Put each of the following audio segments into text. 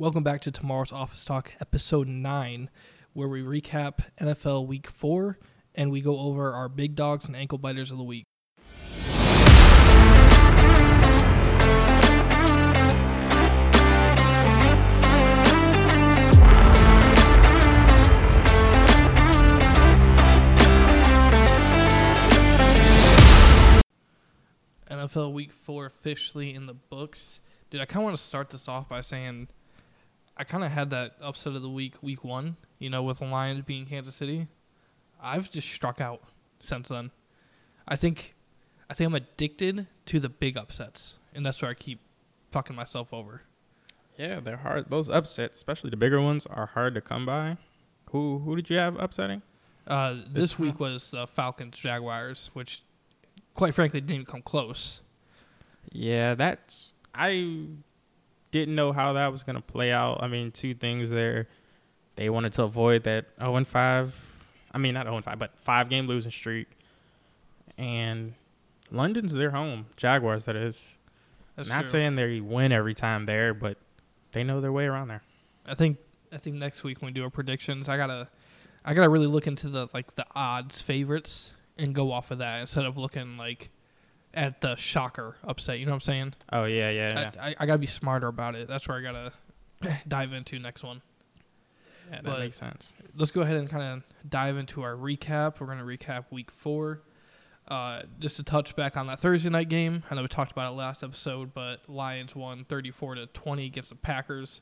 Welcome back to Tomorrow's Office Talk, episode 9, where we recap NFL Week 4 and we go over our big dogs and ankle biters of the week. NFL Week 4 officially in the books. Dude, I kind of want to start this off by saying I kind of had that upset of the week, week one, you know, with the Lions being Kansas City. I've just struck out since then. I think, I think I'm addicted to the big upsets, and that's where I keep fucking myself over. Yeah, they're hard. Those upsets, especially the bigger ones, are hard to come by. Who who did you have upsetting? Uh, this, this week was the Falcons Jaguars, which, quite frankly, didn't even come close. Yeah, that's I didn't know how that was going to play out. I mean, two things there. They wanted to avoid that 0 and 5. I mean, not 0 and 5, but five game losing streak. And London's their home. Jaguars, that is. That's not true. saying they win every time there, but they know their way around there. I think I think next week when we do our predictions, I gotta I gotta really look into the like the odds favorites and go off of that instead of looking like at the shocker upset. You know what I'm saying? Oh yeah, yeah. I, yeah. I, I, gotta be smarter about it. That's where I gotta dive into next one. Yeah, that but makes sense. Let's go ahead and kind of dive into our recap. We're gonna recap week four. Uh, just to touch back on that Thursday night game. I know we talked about it last episode, but Lions won 34 to 20 against the Packers.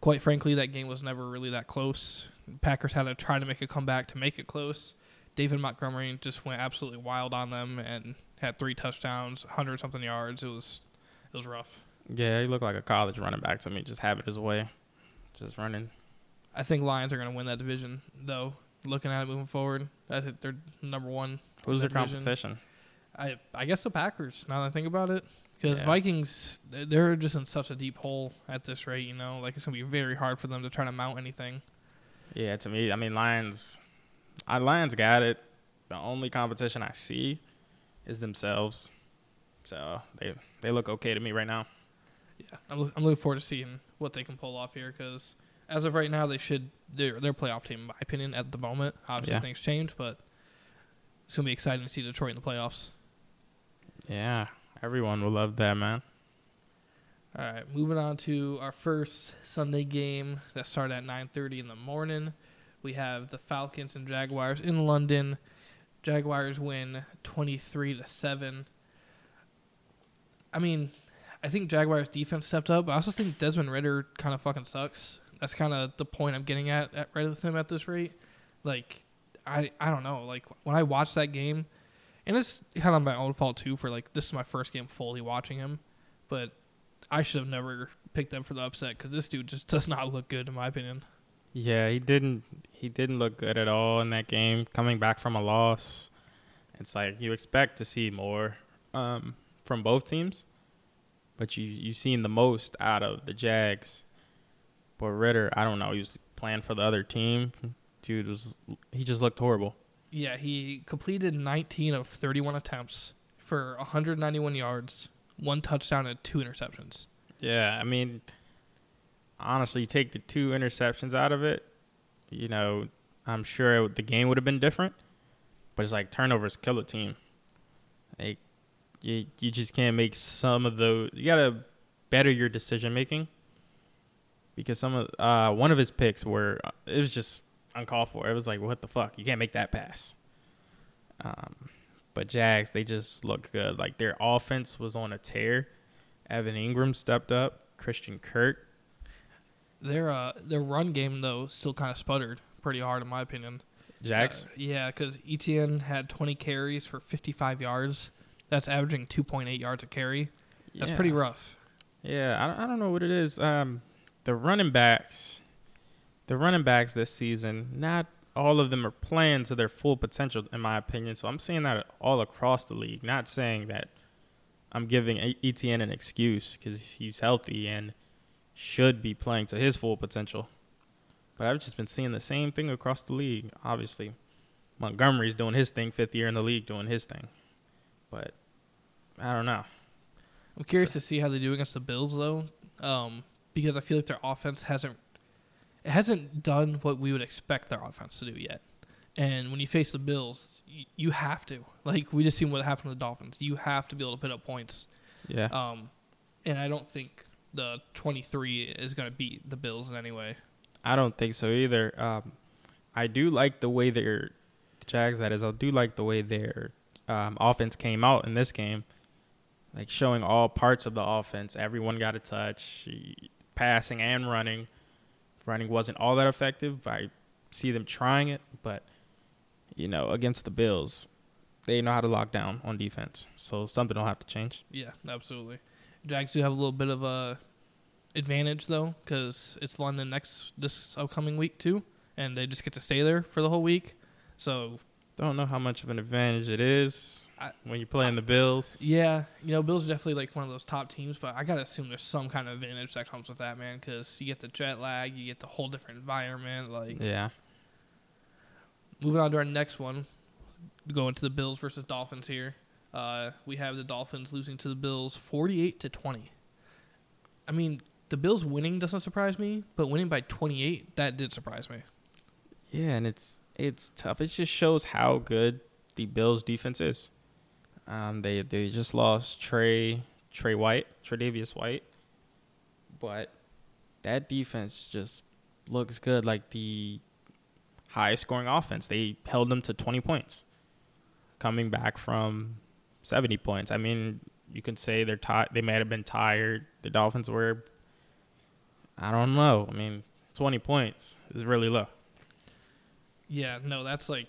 Quite frankly, that game was never really that close. Packers had to try to make a comeback to make it close. David Montgomery just went absolutely wild on them, and had three touchdowns, hundred something yards. It was it was rough. Yeah, he looked like a college running back to me. Just have it his way, just running. I think Lions are going to win that division, though. Looking at it moving forward, I think they're number one. Who's their division. competition? I I guess the Packers. Now that I think about it, because yeah. Vikings they're just in such a deep hole at this rate. You know, like it's gonna be very hard for them to try to mount anything. Yeah, to me, I mean Lions. I Lions got it. The only competition I see is themselves. So they they look okay to me right now. Yeah, I'm, I'm looking forward to seeing what they can pull off here because as of right now, they should they're their playoff team in my opinion at the moment. Obviously, yeah. things change, but it's gonna be exciting to see Detroit in the playoffs. Yeah, everyone will love that, man. All right, moving on to our first Sunday game that started at 9:30 in the morning. We have the Falcons and Jaguars in London. Jaguars win 23 to 7. I mean, I think Jaguars defense stepped up. I also think Desmond Ridder kind of fucking sucks. That's kind of the point I'm getting at, at right with him at this rate. Like, I I don't know. Like when I watched that game, and it's kind of my own fault too for like this is my first game fully watching him, but I should have never picked them for the upset because this dude just does not look good in my opinion. Yeah, he didn't. He didn't look good at all in that game. Coming back from a loss, it's like you expect to see more um, from both teams, but you you've seen the most out of the Jags. But Ridder, I don't know. He was playing for the other team. Dude was he just looked horrible. Yeah, he completed 19 of 31 attempts for 191 yards, one touchdown, and two interceptions. Yeah, I mean honestly, you take the two interceptions out of it, you know, I'm sure it, the game would have been different. But it's like turnovers kill a team. Like you, you just can't make some of those. You gotta better your decision making. Because some of uh, one of his picks were it was just uncalled for. It was like what the fuck? You can't make that pass. Um, but Jags they just looked good. Like their offense was on a tear. Evan Engram stepped up. Christian Kirk their uh their run game though still kind of sputtered pretty hard in my opinion. Jacks. Uh, yeah, because Etienne had 20 carries for 55 yards. That's averaging 2.8 yards a carry. That's yeah. pretty rough. Yeah, I, I don't know what it is. Um, the running backs, the running backs this season, not all of them are playing to their full potential, in my opinion. So I'm seeing that all across the league. Not saying that I'm giving Etienne an excuse because he's healthy and – should be playing to his full potential. But I've just been seeing the same thing across the league. Obviously, Montgomery's doing his thing, fifth year in the league, doing his thing. But I don't know. I'm curious so, to see how they do against the Bills, though. Um, because I feel like their offense hasn't it hasn't done what we would expect their offense to do yet. And when you face the Bills, you, you have to. Like we just seen what happened to the Dolphins. You have to be able to put up points. Yeah. Um, and I don't think the 23 is going to beat the Bills in any way. I don't think so either. Um, I do like the way their the Jags that is. I do like the way their um, offense came out in this game, like showing all parts of the offense. Everyone got a touch, passing and running. Running wasn't all that effective. But I see them trying it, but you know, against the Bills, they know how to lock down on defense. So something will have to change. Yeah, absolutely. Jags do have a little bit of a advantage though, because it's London next this upcoming week too, and they just get to stay there for the whole week. So don't know how much of an advantage it is I, when you're playing the Bills. Yeah, you know, Bills are definitely like one of those top teams, but I gotta assume there's some kind of advantage that comes with that, man, because you get the jet lag, you get the whole different environment. Like, yeah. Moving on to our next one, going to the Bills versus Dolphins here. Uh, we have the Dolphins losing to the Bills 48 to 20. I mean, the Bills winning doesn't surprise me, but winning by 28 that did surprise me. Yeah, and it's it's tough. It just shows how good the Bills defense is. Um, they they just lost Trey Trey White, Tre'Davious White, but that defense just looks good. Like the high scoring offense, they held them to 20 points, coming back from 70 points. I mean, you can say they're tired. They may have been tired. The Dolphins were. I don't know. I mean, 20 points is really low. Yeah, no, that's like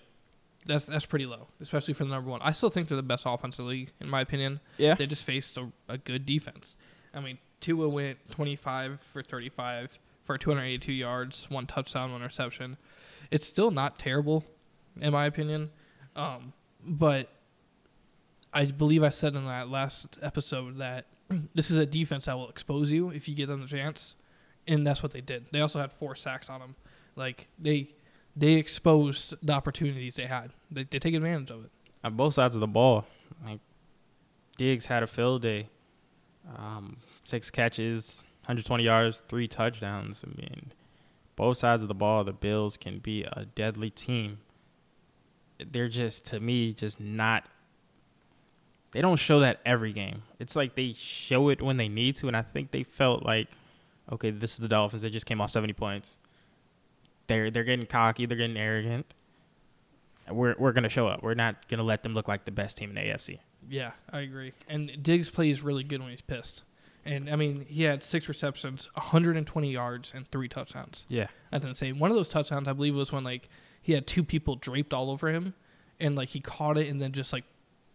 that's that's pretty low, especially for the number one. I still think they're the best offense in the league in my opinion. Yeah, they just faced a, a good defense. I mean, Tua went 25 for 35 for 282 yards, one touchdown, one interception. It's still not terrible, in my opinion, um, but I believe I said in that last episode that this is a defense that will expose you if you give them the chance, and that's what they did. They also had four sacks on them. Like they they exposed the opportunities they had. They, they take advantage of it. On both sides of the ball, like Diggs had a field day, um, six catches, 120 yards, three touchdowns. I mean, both sides of the ball, the Bills can be a deadly team. They're just, to me, just not. They don't show that every game. It's like they show it when they need to, and I think they felt like, okay, this is the Dolphins. They just came off 70 points they're they're getting cocky, they're getting arrogant. We're we're gonna show up. We're not gonna let them look like the best team in the AFC. Yeah, I agree. And Diggs plays really good when he's pissed. And I mean, he had six receptions, 120 yards, and three touchdowns. Yeah, that's insane. One of those touchdowns, I believe, was when like he had two people draped all over him, and like he caught it and then just like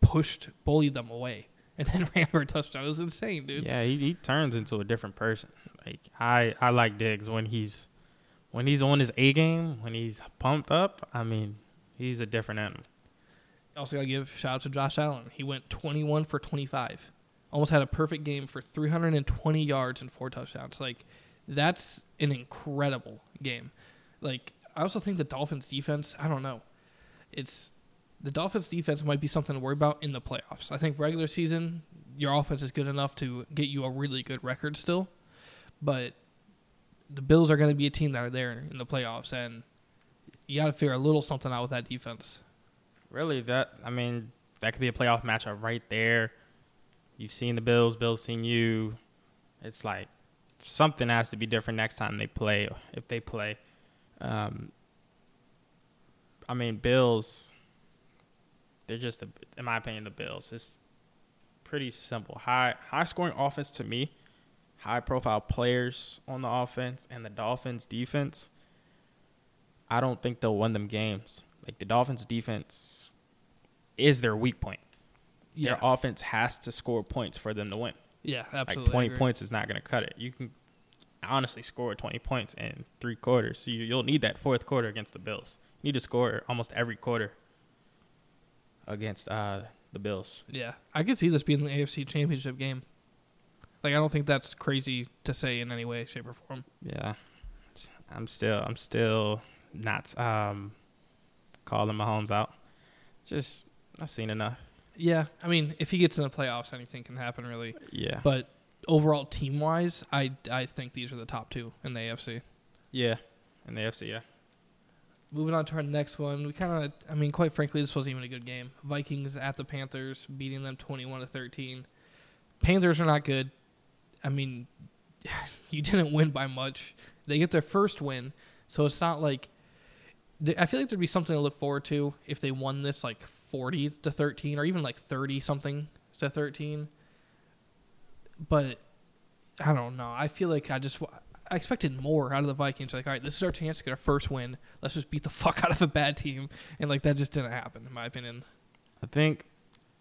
pushed, bullied them away, and then ran for a touchdown. It was insane, dude. Yeah, he, he turns into a different person. Like I I like Diggs when he's when he's on his A game, when he's pumped up, I mean, he's a different animal. Also, gotta give shout out to Josh Allen. He went 21 for 25, almost had a perfect game for 320 yards and four touchdowns. Like, that's an incredible game. Like, I also think the Dolphins defense. I don't know. It's the Dolphins defense might be something to worry about in the playoffs. I think regular season, your offense is good enough to get you a really good record still, but the Bills are going to be a team that are there in the playoffs, and you got to figure a little something out with that defense. Really, that I mean, that could be a playoff matchup right there. You've seen the Bills, Bills seen you. It's like something has to be different next time they play, if they play. Um, I mean, Bills. They're just, a, in my opinion, the Bills. It's pretty simple. High, high scoring offense to me high profile players on the offense and the Dolphins defense, I don't think they'll win them games. Like the Dolphins defense is their weak point. Yeah. Their offense has to score points for them to win. Yeah, absolutely. Like 20 points is not going to cut it. You can honestly score 20 points in three quarters. So you, will need that fourth quarter against the Bills. You need to score almost every quarter against uh, the Bills. Yeah, I could see this being the AFC Championship game. Like I don't think that's crazy to say in any way, shape, or form. Yeah, I'm still I'm still not um calling Mahomes out. Just I've seen enough. Yeah, I mean, if he gets in the playoffs, anything can happen, really. Yeah. But overall team wise, I I think these are the top two in the AFC. Yeah, in the AFC, yeah. Moving on to our next one, we kind of, I mean, quite frankly, this wasn't even a good game. Vikings at the Panthers, beating them twenty-one to thirteen. Panthers are not good. I mean, you didn't win by much. They get their first win, so it's not like. I feel like there'd be something to look forward to if they won this like forty to thirteen, or even like thirty something to thirteen. But I don't know. I feel like I just I expected more out of the Vikings. Like, all right, this is our chance to get our first win. Let's just beat the fuck out of a bad team, and like that just didn't happen, in my opinion. I think,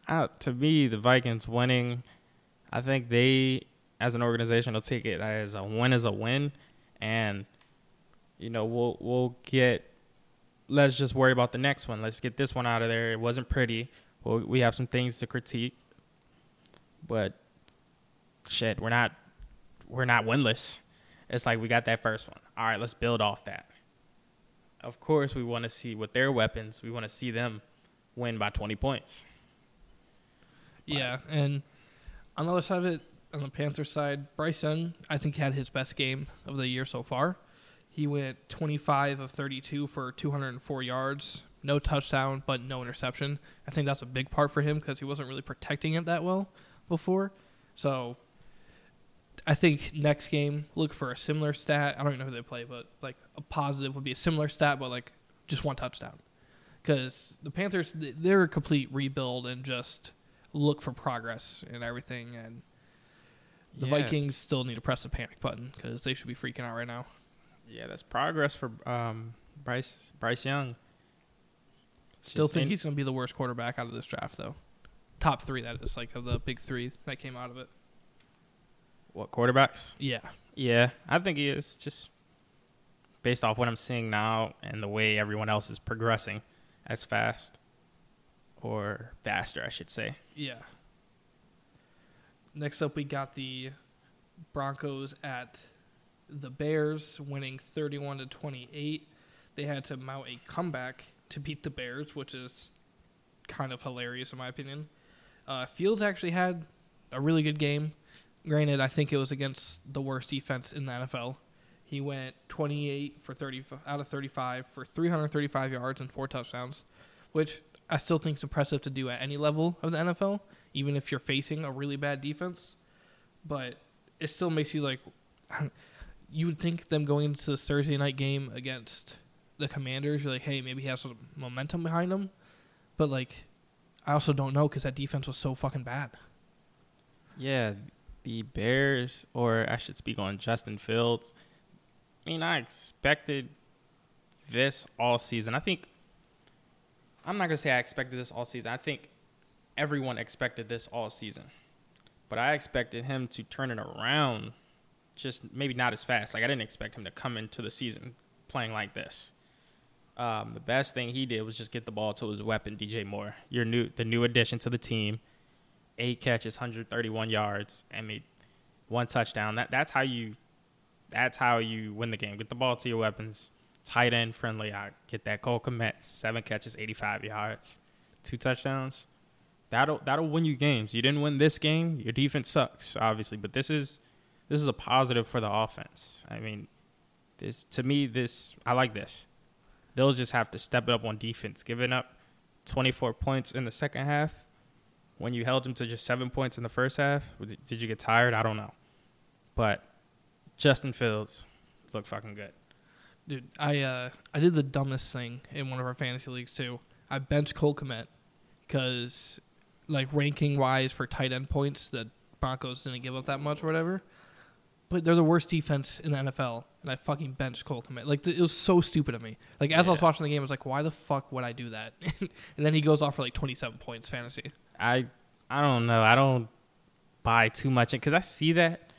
uh, to me, the Vikings winning, I think they, as an organization, will take it as a win is a win, and you know we'll we'll get. Let's just worry about the next one. Let's get this one out of there. It wasn't pretty. We have some things to critique, but shit, we're not we're not winless. It's like we got that first one. All right, let's build off that. Of course, we want to see with their weapons, we want to see them win by 20 points. Yeah, and on the other side of it, on the Panther side, Bryce Young, I think had his best game of the year so far. He went 25 of 32 for 204 yards, no touchdown, but no interception. I think that's a big part for him because he wasn't really protecting it that well before. So I think next game look for a similar stat. I don't even know who they play, but like a positive would be a similar stat, but like just one touchdown. Because the Panthers, they're a complete rebuild and just look for progress and everything. And the yeah. Vikings still need to press the panic button because they should be freaking out right now. Yeah, that's progress for um, Bryce Bryce Young. Still think in- he's going to be the worst quarterback out of this draft, though. Top three, that is like of the big three that came out of it. What quarterbacks? Yeah. Yeah, I think he is just based off what I'm seeing now and the way everyone else is progressing as fast or faster, I should say. Yeah. Next up, we got the Broncos at the Bears, winning 31 to 28. They had to mount a comeback to beat the Bears, which is kind of hilarious in my opinion. Uh, Fields actually had a really good game. Granted, I think it was against the worst defense in the NFL. He went 28 for 30 out of 35 for 335 yards and four touchdowns, which I still think is impressive to do at any level of the NFL, even if you're facing a really bad defense. But it still makes you like, you would think them going into this Thursday night game against the Commanders, you're like, hey, maybe he has some momentum behind him. But like, I also don't know because that defense was so fucking bad. Yeah, the Bears, or I should speak on Justin Fields. I mean, I expected this all season. I think I'm not gonna say I expected this all season. I think everyone expected this all season, but I expected him to turn it around. Just maybe not as fast. Like I didn't expect him to come into the season playing like this. Um, the best thing he did was just get the ball to his weapon, DJ Moore. Your new, the new addition to the team eight catches, 131 yards, and made one touchdown. That that's how you that's how you win the game. Get the ball to your weapons. Tight end friendly. I get that Cole Kmet, seven catches, 85 yards, two touchdowns. That'll that'll win you games. You didn't win this game. Your defense sucks, obviously, but this is this is a positive for the offense. I mean, this to me this I like this. They'll just have to step it up on defense. Giving up 24 points in the second half when you held them to just seven points in the first half? Did you get tired? I don't know. But Justin Fields looked fucking good. Dude, I uh, I did the dumbest thing in one of our fantasy leagues too. I benched Cole Kmet because, like ranking wise for tight end points, the Broncos didn't give up that much or whatever. But they're the worst defense in the NFL, and I fucking benched Cole Kmet. Like it was so stupid of me. Like as. I was watching the game, I was like, why the fuck would I do that? and then he goes off for like 27 points fantasy. I I don't know. I don't buy too much because I see that.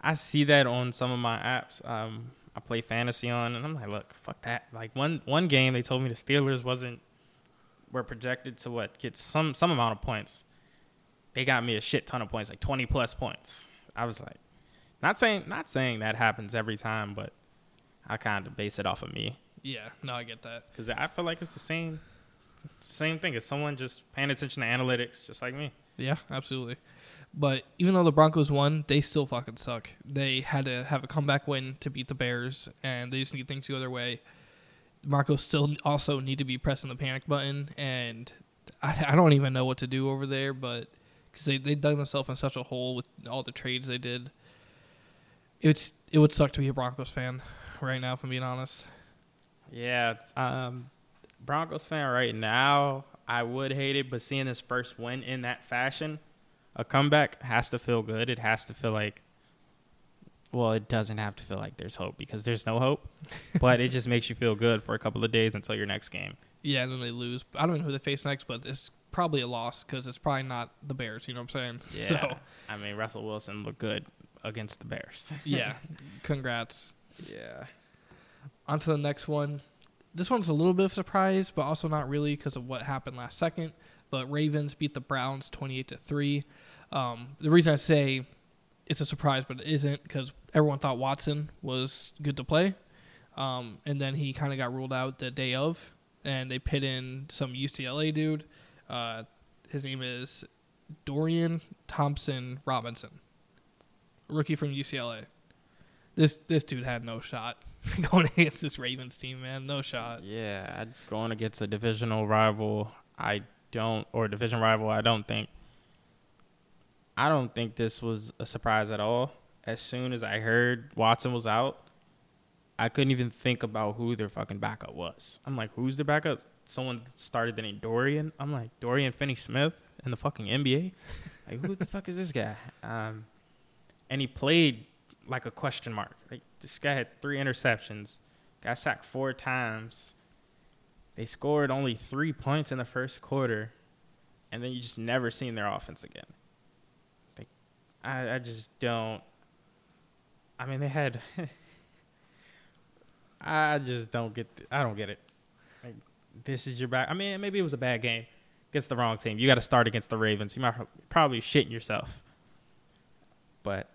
I see that on some of my apps. Um, I play fantasy on, and I'm like, look, fuck that. Like one one game, they told me the Steelers wasn't were projected to what get some some amount of points. They got me a shit ton of points, like 20 plus points. I was like, not saying not saying that happens every time, but I kind of base it off of me. Yeah, no, I get that because I feel like it's the same same thing as someone just paying attention to analytics, just like me. Yeah, absolutely. But even though the Broncos won, they still fucking suck. They had to have a comeback win to beat the Bears, and they just need things to go their way. Broncos still also need to be pressing the panic button, and I, I don't even know what to do over there, but because they, they dug themselves in such a hole with all the trades they did. It's it would suck to be a Broncos fan right now, if I'm being honest. Yeah, um, Broncos fan right now, I would hate it, but seeing this first win in that fashion, a comeback has to feel good. It has to feel like, well, it doesn't have to feel like there's hope because there's no hope, but it just makes you feel good for a couple of days until your next game. Yeah, and then they lose. I don't know who they face next, but it's probably a loss because it's probably not the Bears. You know what I'm saying? Yeah. So I mean, Russell Wilson looked good against the Bears. yeah, congrats. Yeah. On to the next one. This one's a little bit of a surprise, but also not really because of what happened last second. But Ravens beat the Browns 28 to three. Um, the reason I say it's a surprise, but it isn't because everyone thought Watson was good to play, um, and then he kind of got ruled out the day of, and they put in some UCLA dude. Uh, his name is Dorian Thompson Robinson, rookie from UCLA. This this dude had no shot going against this Ravens team, man. No shot. Yeah, going against a divisional rival, I don't, or division rival, I don't think. I don't think this was a surprise at all. As soon as I heard Watson was out, I couldn't even think about who their fucking backup was. I'm like, who's their backup? Someone started the name Dorian. I'm like, Dorian Finney Smith in the fucking NBA? Like, who the fuck is this guy? Um, and he played like a question mark. Like, this guy had three interceptions, got sacked four times. They scored only three points in the first quarter, and then you just never seen their offense again. I, I just don't. I mean, they had. I just don't get. th- I don't get it. Like, this is your back. I mean, maybe it was a bad game against the wrong team. You got to start against the Ravens. You might probably shitting yourself. But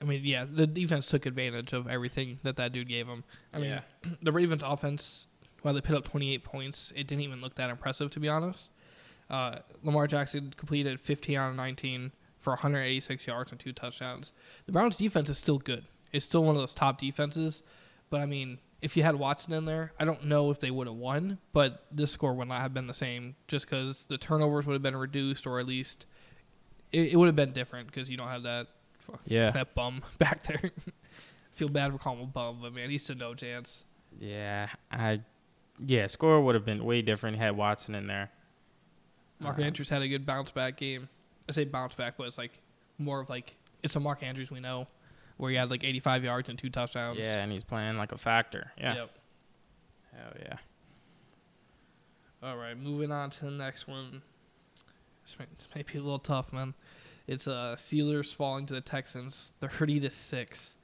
I mean, yeah, the defense took advantage of everything that that dude gave them. I mean, the Ravens offense, while they put up 28 points, it didn't even look that impressive, to be honest. Uh, Lamar Jackson completed 15 out of 19 for 186 yards and two touchdowns. The Browns defense is still good. It's still one of those top defenses. But I mean, if you had Watson in there, I don't know if they would have won, but this score would not have been the same just because the turnovers would have been reduced, or at least it, it would have been different because you don't have that fuck, Yeah. that bum back there. Feel bad for calling him a bum, but man, he's still no chance. yeah, I yeah, score would have been way different had Watson in there. Mark Uh-huh. Andrews had a good bounce back game. I say bounce back, but it's like more of like it's a Mark Andrews we know, where he had like 85 yards and two touchdowns. Yeah, and he's playing like a factor. Yeah. Yep. Hell yeah. All right, moving on to the next one. This may, this may be a little tough, man. It's uh Steelers falling to the Texans, 30 to six.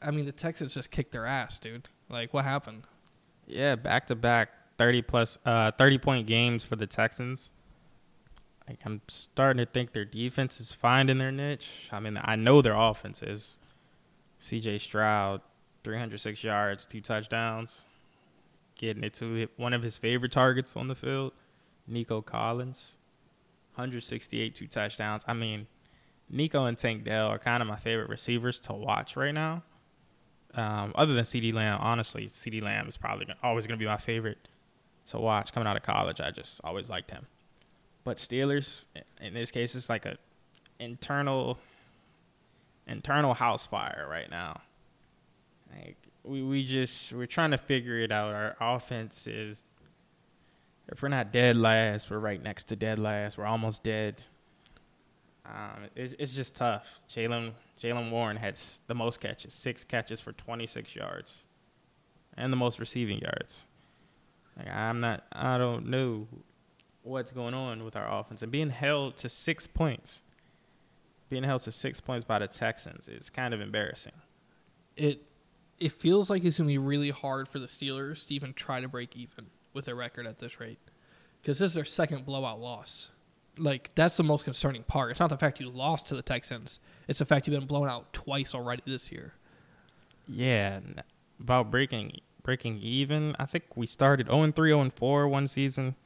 I mean, the Texans just kicked their ass, dude. Like, what happened? Yeah, back to back 30 plus uh 30 point games for the Texans. Like I'm starting to think their defense is finding their niche. I mean, I know their offense is. CJ Stroud, 306 yards, two touchdowns. Getting it to one of his favorite targets on the field, Nico Collins, 168, two touchdowns. I mean, Nico and Tank Dell are kind of my favorite receivers to watch right now. Um, other than CeeDee Lamb, honestly, CeeDee Lamb is probably gonna, always going to be my favorite to watch coming out of college. I just always liked him. But Steelers, in this case, it's like a internal internal house fire right now. Like we we just we're trying to figure it out. Our offense is if we're not dead last, we're right next to dead last. We're almost dead. Um, it's it's just tough. Jaylen Jaylen Warren had the most catches, six catches for 26 yards, and the most receiving yards. Like I'm not, I don't know what's going on with our offense and being held to six points. Being held to six points by the Texans is kind of embarrassing. It it feels like it's gonna be really hard for the Steelers to even try to break even with their record at this rate, because this is their second blowout loss. Like that's the most concerning part. It's not the fact you lost to the Texans; it's the fact you've been blown out twice already this year. Yeah, about breaking breaking even. I think we started 0 3, 0 4 one season.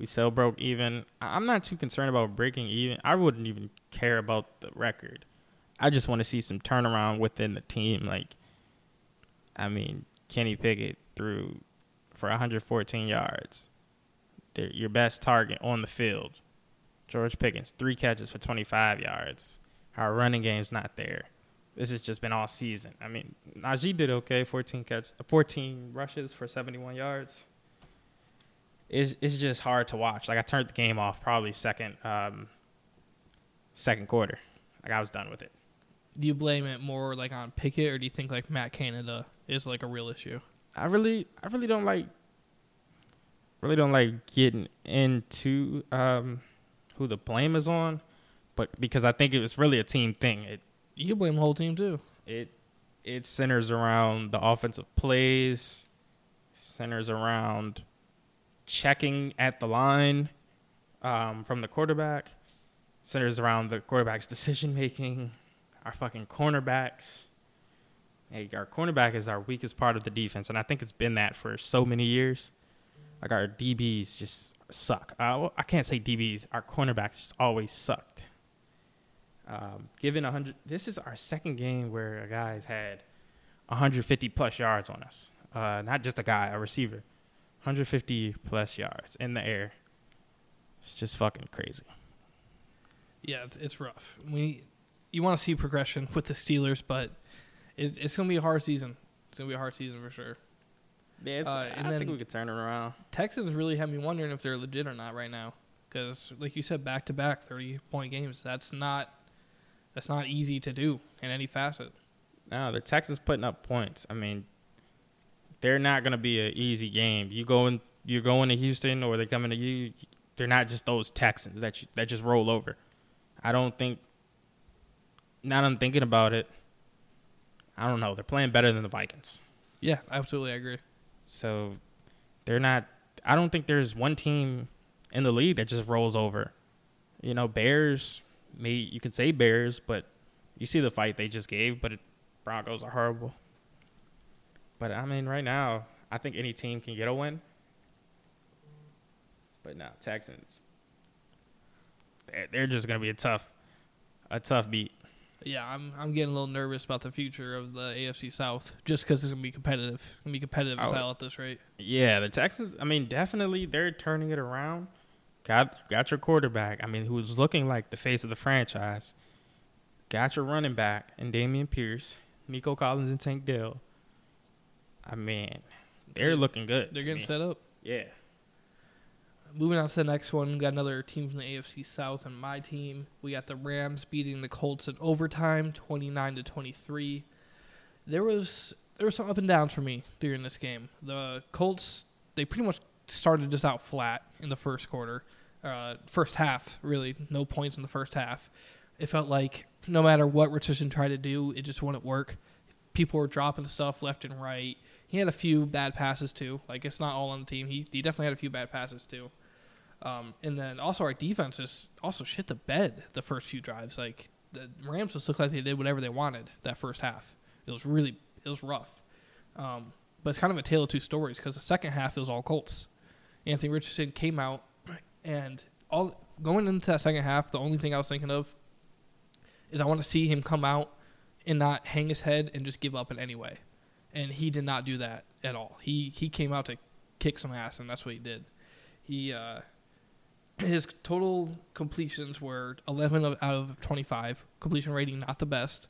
We still broke even. I'm not too concerned about breaking even. I wouldn't even care about the record. I just want to see some turnaround within the team. Like, I mean, Kenny Pickett threw for 114 yards. They're your best target on the field. George Pickens, three catches for 25 yards. Our running game's not there. This has just been all season. I mean, Najee did okay, 14 catch, 14 rushes for 71 yards. It's it's just hard to watch. Like I turned the game off probably second um, second quarter. Like I was done with it. Do you blame it more like on Pickett, or do you think like Matt Canada is like a real issue? I really I really don't like really don't like getting into um, who the blame is on, but because I think it was really a team thing. It You can blame the whole team too. it it centers around the offensive plays, centers around checking at the line um, from the quarterback, centers around the quarterback's decision making, our fucking cornerbacks. Hey, our cornerback is our weakest part of the defense, and I think it's been that for so many years. Like our DBs just suck. Uh, I can't say DBs. Our cornerbacks just always sucked. Um, given 100, this is our second game where a guy's had 150 plus yards on us. Uh, not just a guy, a receiver. 150 plus yards in the air. It's just fucking crazy. Yeah, it's, it's rough. We you want to see progression with the Steelers, but it's, it's gonna be a hard season. It's gonna be a hard season for sure. Yeah, Uh, and I then- think we could turn it around. Texans really have me wondering if they're legit or not right now, because like you said, back to back thirty point games. That's not that's not easy to do in any facet. No, the Texans putting up points. I mean, they're not going to be an easy game. You go in, you're going to Houston, or they're coming to you. They're not just those Texans that you, that just roll over. I don't think. Now that I'm thinking about it, I don't know. They're playing better than the Vikings, Yeah, absolutely, I agree. so they're not. I don't think there's one team in the league that just rolls over. You know, Bears. May you can say Bears, but you see the fight they just gave. But it, Broncos are horrible. But I mean, right now, I think any team can get a win. But now Texans, they're, just gonna be a tough, a tough beat. Yeah, I'm I'm getting a little nervous about the future of the AFC South just because it's gonna be competitive. It's gonna be competitive as Oh. hell at this rate. Yeah, the Texans. I mean, definitely they're turning it around. Got got your quarterback. I mean, who's looking like the face of the franchise. Got your running back and Dameon Pierce, Nico Collins, and Tank Dell. I mean, they're looking good. They're getting me. set up. Yeah. Moving on to the next one, we got another team from the AFC South and my team. We got the Rams beating the Colts in overtime, twenty nine to twenty three. There was there was some up and downs for me during this game. The Colts they pretty much started just out flat in the first quarter, uh, first half. Really, no points in the first half. It felt like no matter what Richardson tried to do, it just wouldn't work. People were dropping stuff left and right. He had a few bad passes too. Like it's not all on the team. He he definitely had a few bad passes too. Um, and then also our defense just also shit the bed the first few drives. Like the Rams just looked like they did whatever they wanted that first half. It was really it was rough. Um, but it's kind of a tale of two stories because the second half it was all Colts. Anthony Richardson came out and all going into that second half, the only thing I was thinking of is I want to see him come out and not hang his head and just give up in any way. And he did not do that at all. He he came out to kick some ass, and that's what he did. He uh, his total completions were 11 out of 25. Completion rating not the best,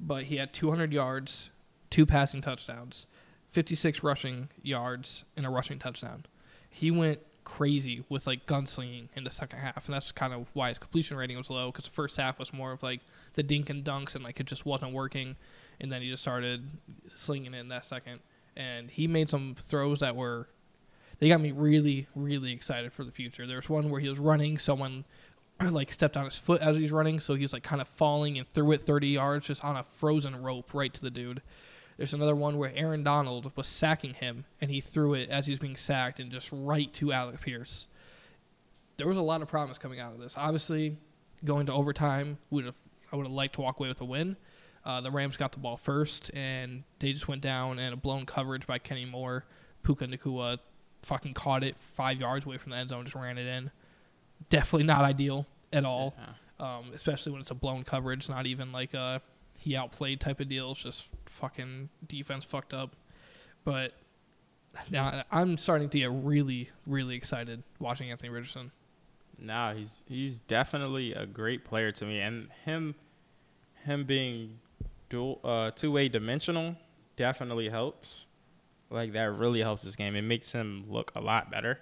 but he had 200 yards, two passing touchdowns, 56 rushing yards, and a rushing touchdown. He went crazy with like gunslinging in the second half, and that's kind of why his completion rating was low because the first half was more of like the dink and dunks, and like it just wasn't working, and then he just started slinging in that second, and he made some throws that were they got me really, really excited for the future. There was one where he was running, someone like stepped on his foot as he's running, so he's like kind of falling and threw it 30 yards just on a frozen rope right to the dude. There's another one where Aaron Donald was sacking him, and he threw it as he's being sacked and just right to Alec Pierce. There was a lot of promise coming out of this. Obviously, going to overtime, would have I would have liked to walk away with a win. Uh, the Rams got the ball first, and they just went down and a blown coverage by Kenny Moore. Puka Nacua fucking caught it five yards away from the end zone, just ran it in. Definitely not ideal at all, Yeah. um, especially when it's a blown coverage, not even like a he outplayed type of deal. It's just fucking defense fucked up. But now I'm starting to get really, really excited watching Anthony Richardson. No, he's he's definitely a great player to me, and him him being dual uh, two way dimensional definitely helps. Like that really helps this game. It makes him look a lot better.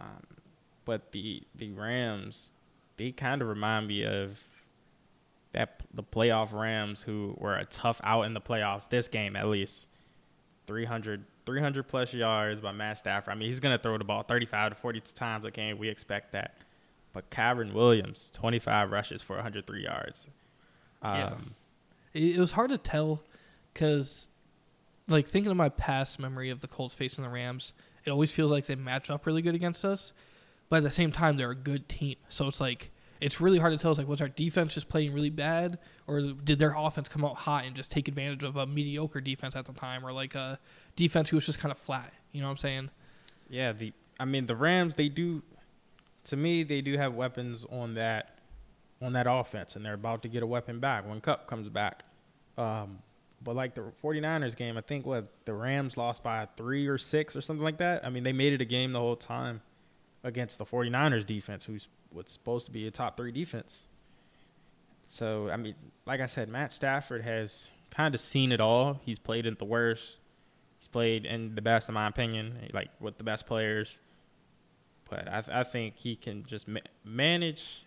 Um, but the the Rams, they kind of remind me of that the playoff Rams who were a tough out in the playoffs. This game at least, 300, 300 plus yards by Matt Stafford. I mean, he's gonna throw the ball thirty five to forty times a game. We expect that. But Kyren Williams, twenty five rushes for one hundred three yards. Um, Yeah. It, it was hard to tell because, like, thinking of my past memory of the Colts facing the Rams, it always feels like they match up really good against us. But at the same time, they're a good team. So it's like, it's really hard to tell. It's like, was our defense just playing really bad? Or did their offense come out hot and just take advantage of a mediocre defense at the time? Or like a defense who was just kind of flat? You know what I'm saying? Yeah, the I mean the Rams they do to me they do have weapons on that on that offense and they're about to get a weapon back when Kupp comes back. Um but like the 49ers game, I think what the Rams lost by 3 or 6 or something like that. I mean, they made it a game the whole time against the 49ers defense who's what's supposed to be a top 3 defense. So, I mean, like I said, Matt Stafford has kind of seen it all. He's played in the worst. He's played in the best, in my opinion, like with the best players. But I, th- I think he can just ma- manage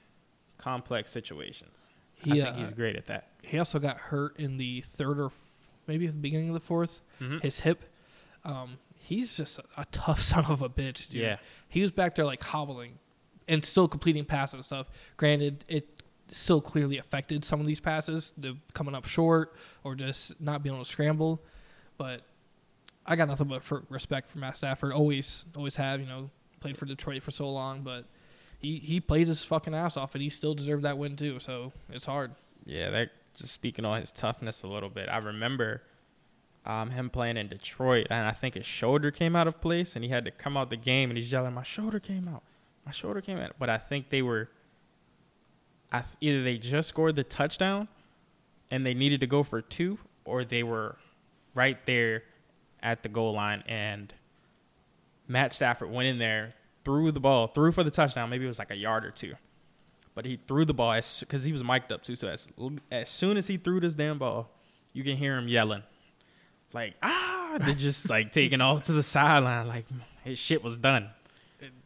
complex situations. He, I think uh, he's great at that. He also got hurt in the third or f- maybe at the beginning of the fourth. Mhm. His hip. Um, he's just a, a tough son of a bitch, dude. Yeah. He was back there like hobbling and still completing passes and stuff. Granted, it still clearly affected some of these passes, the coming up short or just not being able to scramble. But I got nothing but for respect for Matt Stafford. Always, always have. You know, played for Detroit for so long, but he he played his fucking ass off, and he still deserved that win too. So it's hard. Yeah, that just speaking on his toughness a little bit. I remember um, him playing in Detroit, and I think his shoulder came out of place, and he had to come out the game, and he's yelling, "My shoulder came out, my shoulder came out." But I think they were, I th- either they just scored the touchdown, and they needed to go for two, or they were right there at the goal line, and Matt Stafford went in there, threw the ball, threw for the touchdown. Maybe it was like a yard or two but he threw the ball because he was mic'd up too. So as as soon as he threw this damn ball, you can hear him yelling, like ah! They're just like taking off to the sideline, like his shit was done.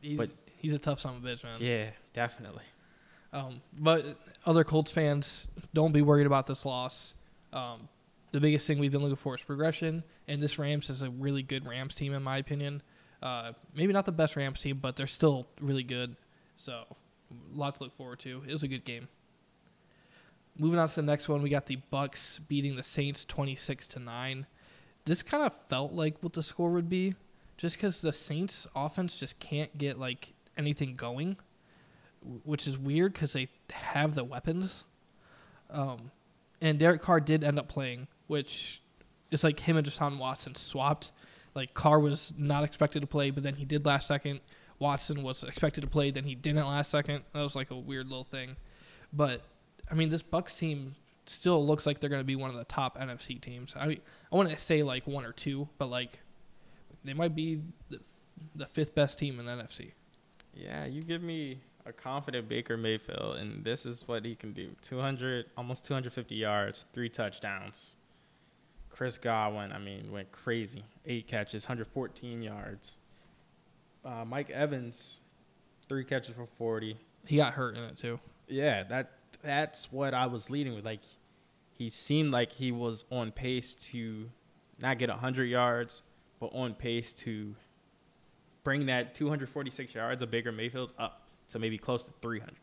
He's, But- he's a tough son of a bitch, man. Yeah, definitely. Um, but other Colts fans, don't be worried about this loss. Um, the biggest thing we've been looking for is progression, and this Rams is a really good Rams team, in my opinion. Uh, maybe not the best Rams team, but they're still really good. So, a lot to look forward to. It was a good game. Moving on to the next one, we got the Bucs beating the Saints twenty-six to nine. This kind of felt like what the score would be, just because the Saints' offense just can't get like anything going which is weird because they have the weapons. Um, and Derek Carr did end up playing, which is like him and Deshaun Watson swapped. Like Carr was not expected to play, but then he did last second. Watson was expected to play, then he didn't last second. That was like a weird little thing. But I mean, this Bucs team still looks like they're going to be one of the top NFC teams. I mean, I want to say like one or two, but like they might be the, the fifth best team in the NFC. Yeah, you give me a confident Baker Mayfield, and this is what he can do: 200, almost 250 yards, three touchdowns. Chris Godwin, I mean, went crazy. Eight catches, 114 yards. Uh, Mike Evans, three catches for 40. He got hurt in it too. Yeah, that that's what I was leading with. Like, he seemed like he was on pace to not get 100 yards, but on pace to bring that 246 yards of Baker Mayfield's up to maybe close to 300.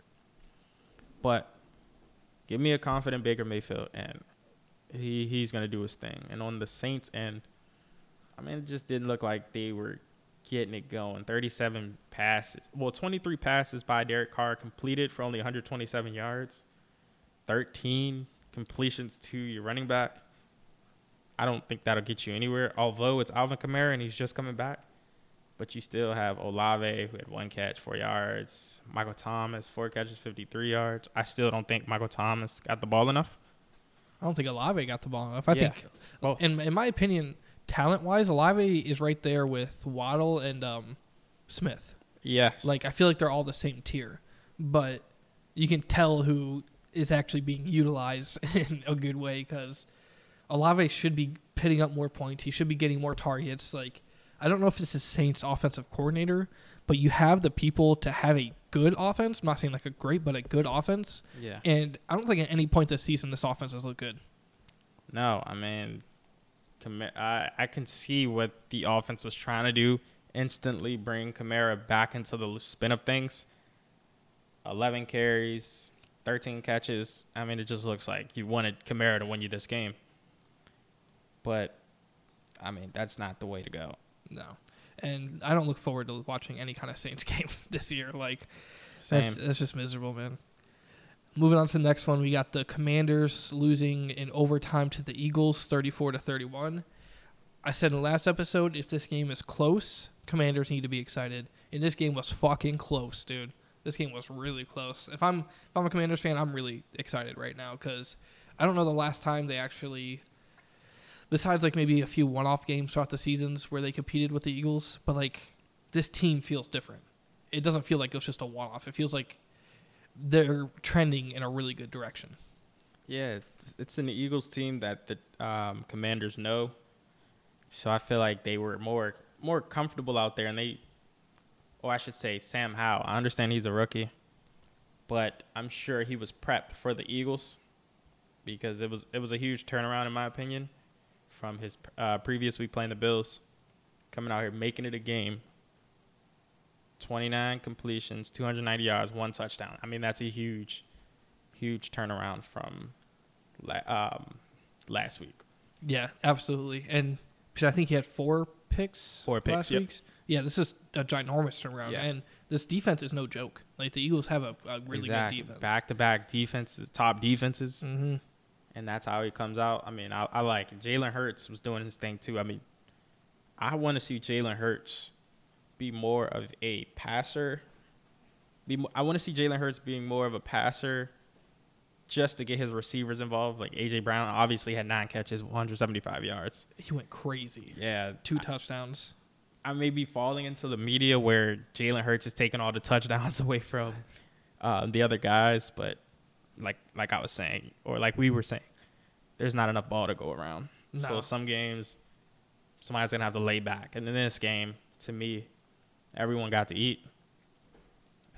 But give me a confident Baker Mayfield, and he he's gonna do his thing. And on the Saints end, I mean, it just didn't look like they were getting it going. 37 passes, well, 23 passes by Derek Carr completed for only 127 yards. 13 completions to your running back. I don't think that'll get you anywhere. Although it's Alvin Kamara and he's just coming back, but you still have Olave who had one catch, four yards. Michael Thomas, four catches, 53 yards. I still don't think Michael Thomas got the ball enough. I don't think Olave got the ball enough. I Yeah. think, Well- in in my opinion, talent wise, Olave is right there with Waddle and um, Smith. Yes. Like I feel like they're all the same tier, but you can tell who is actually being utilized in a good way because Olave should be pitting up more points. He should be getting more targets. Like I don't know if this is Saints offensive coordinator, but you have the people to have a good offense. I'm not saying like a great, but a good offense. yeah. And I don't think at any point this season this offense has looked good. No, I mean, I, I can see what the offense was trying to do. Instantly bring Kamara back into the spin of things. 11 carries, 13 catches. I mean, it just looks like you wanted Kamara to win you this game. But, I mean, that's not the way to go. No. And I don't look forward to watching any kind of Saints game this year. Like Same. That's, that's just miserable, man. Moving on to the next one, we got the Commanders losing in overtime to the Eagles, thirty-four to thirty-one. I said in the last episode, if this game is close, Commanders need to be excited. And this game was fucking close, dude. This game was really close. If I'm if I'm a Commanders fan, I'm really excited right now because I don't know the last time they actually, besides like maybe a few one-off games throughout the seasons where they competed with the Eagles, but like this team feels different it doesn't feel like it's just a one-off. It feels like they're trending in a really good direction. Yeah, it's, it's an Eagles team that the um, Commanders know. So I feel like they were more more comfortable out there, and they, or I should say, Sam Howell. I understand he's a rookie, but I'm sure he was prepped for the Eagles because it was it was a huge turnaround in my opinion from his uh, previous week playing the Bills, coming out here making it a game. 29 completions, 290 yards, one touchdown. I mean, that's a huge, huge turnaround from la- um, last week. Yeah, absolutely. And because I think he had four picks Four picks, last yep. week. Yeah, this is a ginormous turnaround. Yeah. And this defense is no joke. Like the Eagles have a, a really good defense. Back to back defenses, top defenses, hmm and that's how he comes out. I mean, I, I like it. Jalen Hurts was doing his thing too. I mean, I want to see Jalen Hurts be more of a passer. Be mo- I want to see Jalen Hurts being more of a passer, just to get his receivers involved. Like AJ Brown obviously had nine catches, 175 yards. He went crazy. Yeah, Two I- touchdowns. I may be falling into the media where Jalen Hurts is taking all the touchdowns away from um, the other guys, but like like I was saying, or like we were saying, there's not enough ball to go around. So some games, somebody's gonna have to lay back, and in this game, to me, everyone got to eat.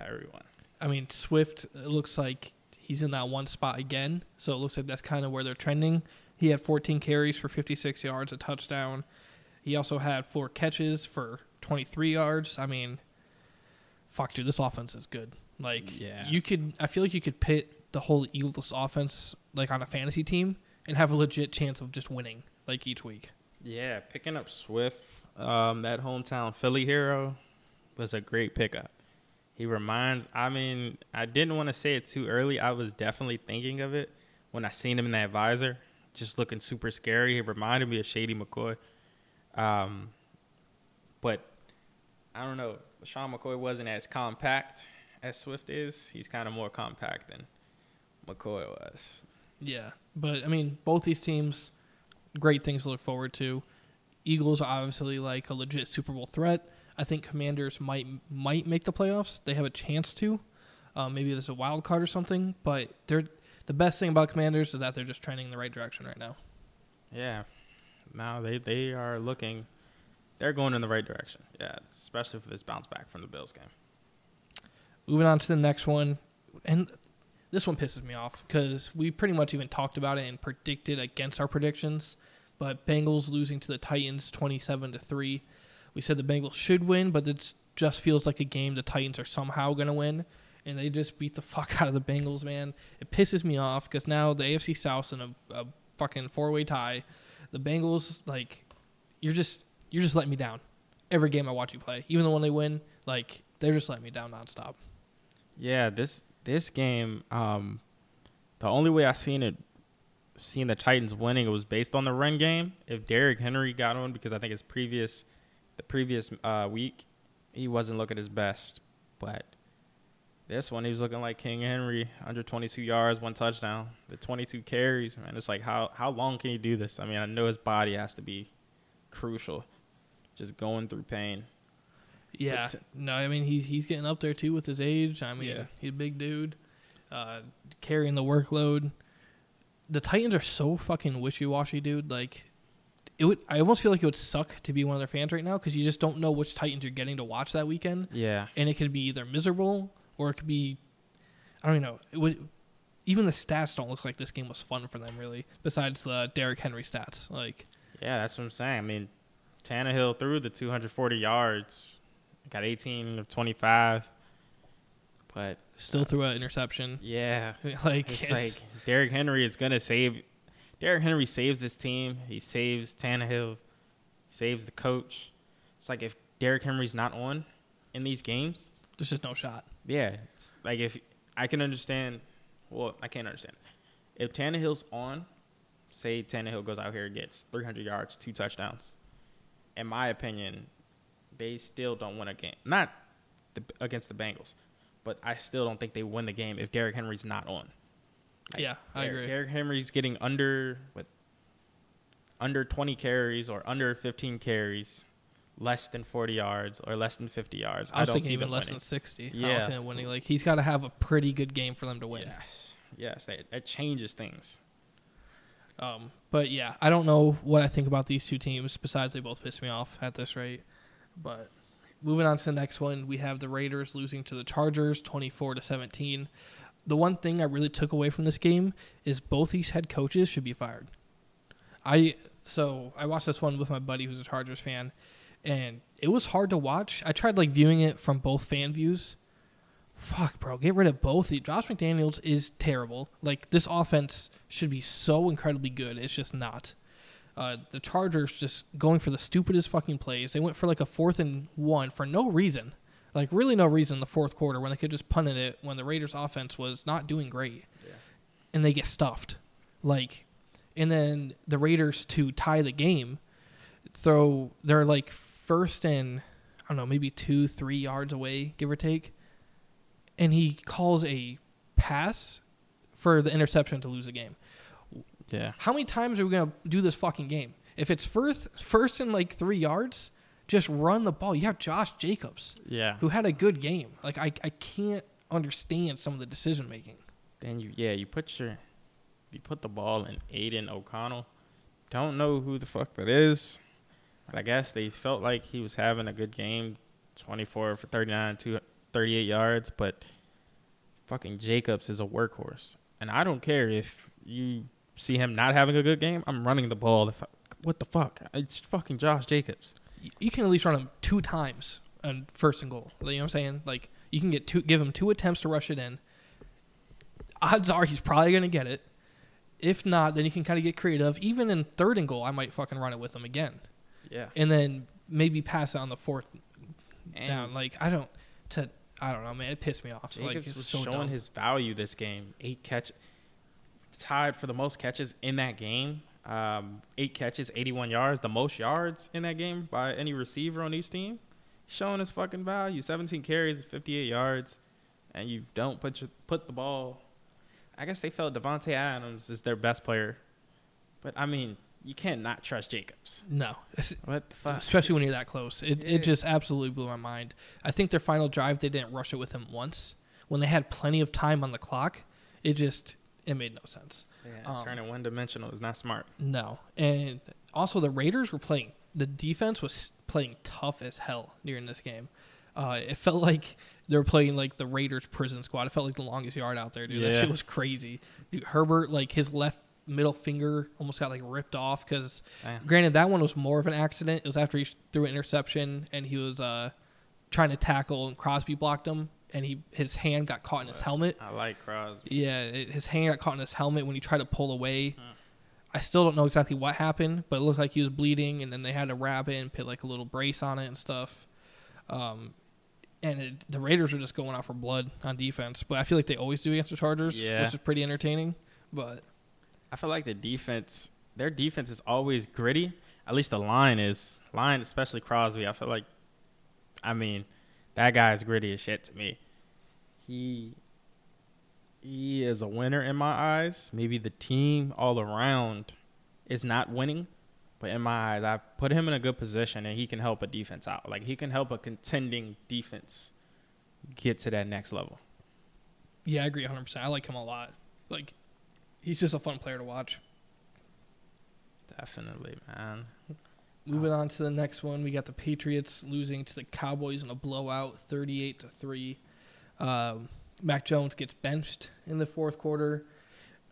Everyone. I mean, Swift it looks like he's in that one spot again. So it looks like that's kind of where they're trending. He had 14 carries for 56 yards, a touchdown. He also had four catches for 23 yards. I mean, fuck, dude, this offense is good. Like, Yeah. you could, I feel like you could pit the whole Eagles offense like on a fantasy team and have a legit chance of just winning like each week. Yeah, picking up Swift, um, that hometown Philly hero, was a great pickup. He reminds. I mean, I didn't want to say it too early. I was definitely thinking of it when I seen him in that visor, just looking super scary. He reminded me of Shady McCoy. Um, but I don't know. Sean McCoy wasn't as compact as Swift is. He's kind of more compact than McCoy was. Yeah, but I mean, both these teams, great things to look forward to. Eagles are obviously like a legit Super Bowl threat. I think Commanders might might make the playoffs. They have a chance to. Um, maybe there's a wild card or something, but they're the best thing about Commanders is that they're just trending in the right direction right now. Yeah. Now they they are looking they're going in the right direction. Yeah, especially for this bounce back from the Bills game. Moving on to the next one, and this one pisses me off because we pretty much even talked about it and predicted against our predictions. But Bengals losing to the Titans, twenty-seven to three. We said the Bengals should win, but it just feels like a game the Titans are somehow going to win, and they just beat the fuck out of the Bengals. Man, it pisses me off because now the AFC South's in a, a fucking four-way tie. The Bengals, like, you're just you're just letting me down every game I watch you play. Even the one they win, like they're just letting me down nonstop. Yeah, this this game, um, the only way I seen it, seen the Titans winning, it was based on the run game. If Derrick Henry got on, because I think his previous, the previous uh, week he wasn't looking his best. But this one, he was looking like King Henry, under 22 yards, one touchdown, the 22 carries. Man, it's like how how long can you do this? I mean, I know his body has to be crucial, just going through pain. Yeah. But- no, I mean he's he's getting up there too with his age. I mean Yeah. he's a big dude, uh, carrying the workload. The Titans are so fucking wishy washy, dude. Like, it would. I almost feel like it would suck to be one of their fans right now because you just don't know which Titans you're getting to watch that weekend, Yeah, and it could be either miserable or it could be. I don't even know. It would. Even the stats don't look like this game was fun for them, really. Besides the Derrick Henry stats, like yeah, that's what I'm saying. I mean, Tannehill threw the 240 yards, got 18 of 25, but still uh, threw an interception. yeah, Like, It's it's- like Derrick Henry is gonna save. Derrick Henry saves this team. He saves Tannehill. He saves the coach. It's like if Derrick Henry's not on in these games, there's just no shot. yeah, it's like if I can understand. Well, I can't understand. If Tannehill's on, say Tannehill goes out here and gets 300 yards, two touchdowns. In my opinion, they still don't win a game. Not the, against the Bengals, but I still don't think they win the game if Derrick Henry's not on. Like, Yeah, I Derrick- agree. Derrick Henry's getting under what? Under 20 carries or under 15 carries, less than 40 yards or less than 50 yards. I was don't thinking see even less winning. than sixty. I Yeah. was thinking winning. Like he's got to have a pretty good game for them to win. Yes, yes, that, that changes things. Um, but yeah, I don't know what I think about these two teams. Besides, they both piss me off at this rate. But moving on to the next one, we have the Raiders losing to the Chargers, twenty-four to seventeen. The one thing I really took away from this game is both these head coaches should be fired. I so I watched this one with my buddy who's a Chargers fan, and it was hard to watch. I tried like viewing it from both fan views. Fuck, bro, get rid of both. Josh McDaniels is terrible. Like this offense should be so incredibly good. It's just not. Uh, the Chargers just going for the stupidest fucking plays. They went for like a fourth and one for no reason, like really no reason in the fourth quarter when they could just punt it when the Raiders' offense was not doing great, Yeah. and they get stuffed. Like, and then the Raiders to tie the game, throw they're like first and I don't know maybe two three yards away, give or take, and he calls a pass for the interception to lose the game. Yeah, How many times are we gonna do this fucking game? If it's first first and like three yards, just run the ball. You have Josh Jacobs yeah. who had a good game. Like I I can't understand some of the decision making. Then you, yeah, you put your, you put the ball in Aidan O'Connell. Don't know who the fuck that is, but I guess they felt like he was having a good game, 24 for 39, two, 38 yards. But fucking Jacobs is a workhorse, and I don't care if you see him not having a good game. I'm running the ball. If I, what the fuck? It's fucking Josh Jacobs. You can at least run him two times on first and goal. You know what I'm saying? Like you can get two, give him two attempts to rush it in. Odds are he's probably gonna get it. If not, then you can kind of get creative. Even in third and goal, I might fucking run it with him again, Yeah, and then maybe pass it on the fourth and down. Like I don't to I don't know, man. It pissed me off. Jacobs like it's was so showing dumb. his value this game. Eight catch, tied for the most catches in that game. Um, eight catches, 81 yards, the most yards in that game by any receiver on each team. Showing his fucking value. 17 carries, 58 yards, and you don't put your, put the ball. I guess they felt Davante Adams is their best player, but I mean, you can't not trust Jacobs. no, What the fuck? especially when you're that close. It Yeah. it just absolutely blew my mind. I think their final drive they didn't rush it with him once when they had plenty of time on the clock. It just it made no sense. Yeah, Um, turning one dimensional is not smart. No, and also the Raiders were playing. The defense was playing tough as hell during this game. Uh, it felt like they were playing like the Raiders prison squad. It felt like the longest yard out there, dude. That shit was crazy. Dude, Herbert, like his left middle finger almost got like ripped off because Granted, that one was more of an accident. It was after he threw an interception and he was uh, trying to tackle and Crosby blocked him, and he his hand got caught in his helmet. I like Crosby. Yeah, it, his hand got caught in his helmet when he tried to pull away. I still don't know exactly what happened, but it looked like he was bleeding, and then they had to wrap it and put like a little brace on it and stuff. Um, and it, the Raiders are just going out for blood on defense, but I feel like they always do against the Chargers, Yeah. which is pretty entertaining. But I feel like the defense, their defense is always gritty. At least the line is line, especially Crosby. I feel like, I mean, That guy is gritty as shit to me. He he is a winner in my eyes. Maybe the team all around is not winning, but in my eyes, I put him in a good position and he can help a defense out. Like he can help a contending defense get to that next level. Yeah, I agree 100%. I like him a lot. Like, he's just a fun player to watch. Definitely, man. Moving on to the next one, we got the Patriots losing to the Cowboys in a blowout, 38 to three. Um, Mac Jones gets benched in the fourth quarter.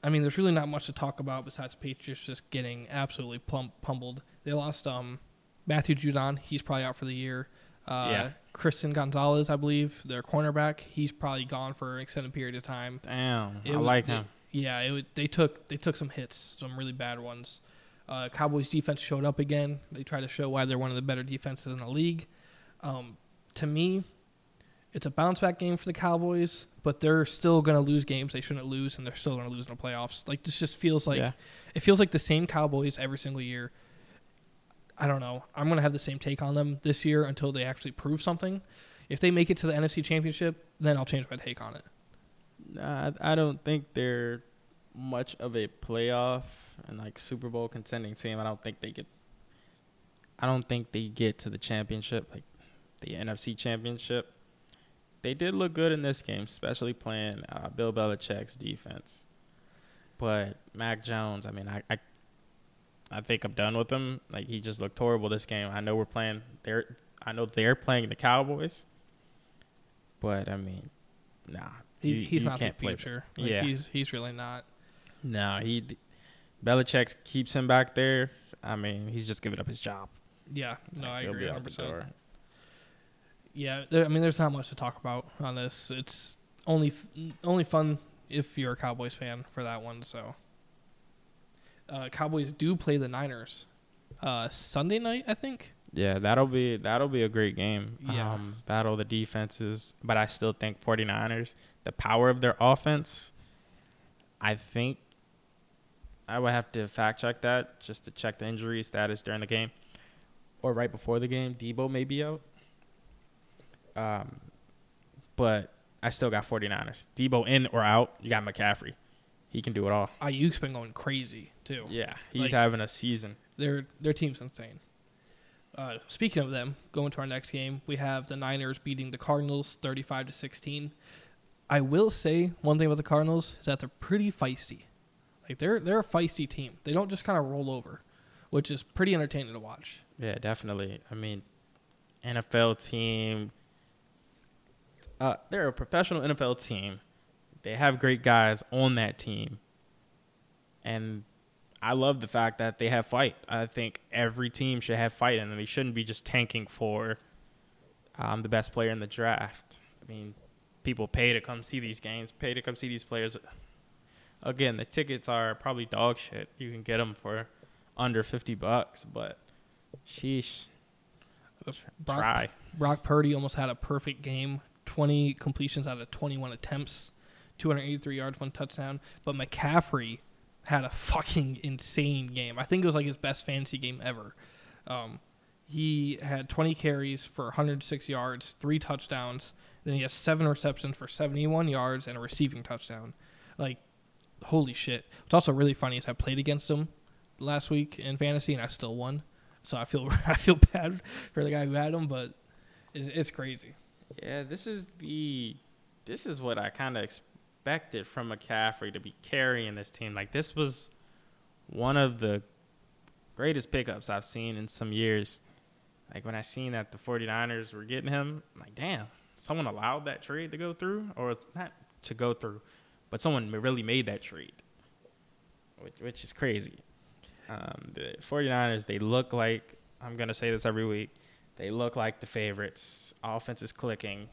I mean, there's really not much to talk about besides Patriots just getting absolutely plump, pummeled. They lost um, Matthew Judon. He's probably out for the year. Uh, Yeah. Christian Gonzalez, I believe, their cornerback. He's probably gone for an extended period of time. Damn, It I wa- like it- him. Yeah, it, wa- they took they took some hits, some really bad ones. Uh, Cowboys defense showed up again. They try to show why they're one of the better defenses in the league. Um, to me, it's a bounce back game for the Cowboys, but they're still going to lose games they shouldn't lose, and they're still going to lose in the playoffs. Like this just feels like Yeah. it feels like the same Cowboys every single year. I don't know. I'm going to have the same take on them this year until they actually prove something. If they make it to the NFC Championship, then I'll change my take on it. Nah, I I don't think they're much of a playoff and like Super Bowl contending team. I don't think they get. I don't think they get to the championship, like the NFC Championship. They did look good in this game, especially playing uh, Bill Belichick's defense. But Mac Jones, I mean, I, I, I think I'm done with him. Like he just looked horrible this game. I know we're playing. They're. I know they're playing the Cowboys. But I mean, nah. He's, you- he's you not the future. Like, Yeah. he's he's really not. No, he Belichick keeps him back there. I mean, he's just giving up his job. Yeah, no, Like, I agree 100%. Yeah, there, I mean, there's not much to talk about on this. It's only f- only fun if you're a Cowboys fan for that one. So, uh, Cowboys do play the Niners uh, Sunday night, I think. Yeah, that'll be that'll be a great game. Yeah. Um, battle the defenses, but I still think 49ers, the power of their offense, I think I would have to fact check that just to check the injury status during the game or right before the game. Deebo may be out. Um, but I still got 49ers. Deebo in or out, you got McCaffrey. He can do it all. Aiyuk's been going crazy too. Yeah, he's Like- having a season. Their their team's insane. Uh, speaking of them, going to our next game, we have the Niners beating the Cardinals 35 to 16. I will say one thing about the Cardinals is that they're pretty feisty. Like they're they're a feisty team. They don't just kind of roll over, which is pretty entertaining to watch. Yeah, definitely. I mean, NFL team. Uh, they're a professional NFL team. They have great guys on that team, and I love the fact that they have fight. I think every team should have fight, and they shouldn't be just tanking for um, the best player in the draft. I mean, people pay to come see these games, pay to come see these players. Again, the tickets are probably dog shit. You can get them for under fifty bucks, but sheesh. Brock, Try. Brock Purdy almost had a perfect game 20 completions out of 21 attempts, 283 yards, one touchdown. But McCaffrey had a fucking insane game. I think it was like his best fantasy game ever. Um, he had 20 carries for 106 yards, three touchdowns. Then he has seven receptions for 71 yards and a receiving touchdown. Like, holy shit. What's also really funny is I played against him last week in fantasy and I still won. So I feel I feel bad for the guy who had him, but it's, it's crazy. Yeah, this is the this is what I kind of expected from McCaffrey to be carrying this team. Like this was one of the greatest pickups I've seen in some years. Like when I seen that the 49ers were getting him, I'm like damn, someone allowed that trade to go through or not to go through, but someone really made that trade. Which, which is crazy. Um, the 49ers, they look like I'm going to say this every week. They look like the favorites. Offense is clicking.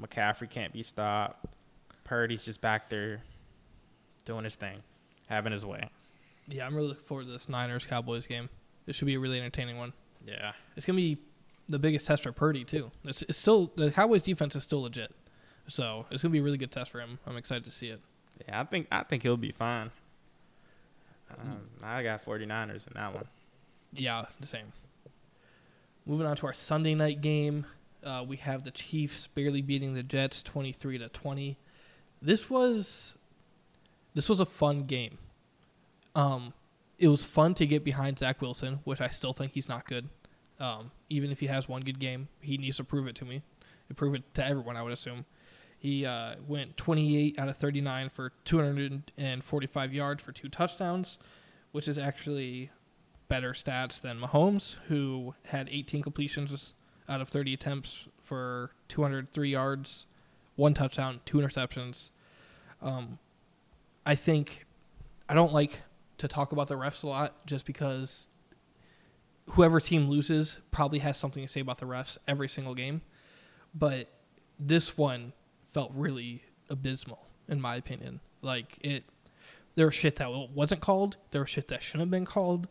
McCaffrey can't be stopped. Purdy's just back there doing his thing, having his way. Yeah, I'm really looking forward to this Niners Cowboys game. This should be a really entertaining one. Yeah. It's gonna be the biggest test for Purdy too. It's, it's still the Cowboys defense is still legit, so it's gonna be a really good test for him. I'm excited to see it. Yeah, I think I think he'll be fine. Um, I got 49ers in that one. Yeah, the same. Moving on to our Sunday night game, uh, we have the Chiefs barely beating the Jets 23 to 20. This was this was a fun game. Um, it was fun to get behind Zach Wilson, which I still think he's not good. Um, even if he has one good game, he needs to prove it to me. And prove it to everyone, I would assume. He uh, went 28 out of 39 for 245 yards for two touchdowns, which is actually better stats than Mahomes, who had 18 completions out of 30 attempts for 203 yards, one touchdown, two interceptions. Um, I think I don't like to talk about the refs a lot just because whoever team loses probably has something to say about the refs every single game. But this one felt really abysmal, in my opinion. Like it, there was shit that wasn't called. There was shit that shouldn't have been called.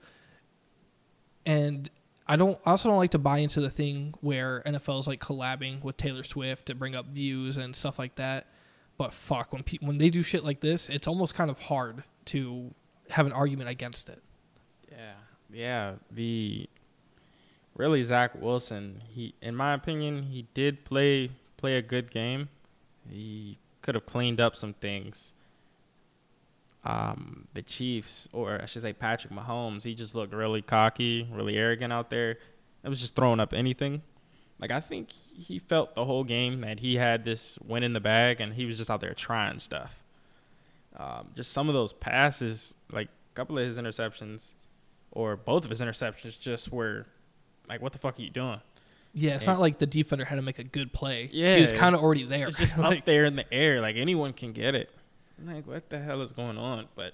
And I don't. I also don't like to buy into the thing where NFL is like collabing with Taylor Swift to bring up views and stuff like that. But fuck, when pe- when they do shit like this, it's almost kind of hard to have an argument against it. Yeah, yeah. The really Zach Wilson. He, in my opinion, he did play play a good game. He could have cleaned up some things. Um, the Chiefs, or I should say Patrick Mahomes, he just looked really cocky, really arrogant out there. It was just throwing up anything. Like I think he felt the whole game that he had this win in the bag, and he was just out there trying stuff. Um, just some of those passes, like a couple of his interceptions, or both of his interceptions, just were like, "What the fuck are you doing?" Yeah, it's And- not like the defender had to make a good play. Yeah, he was kind of already there. It's just like, up there in the air, like anyone can get it. I'm like, what the hell is going on? But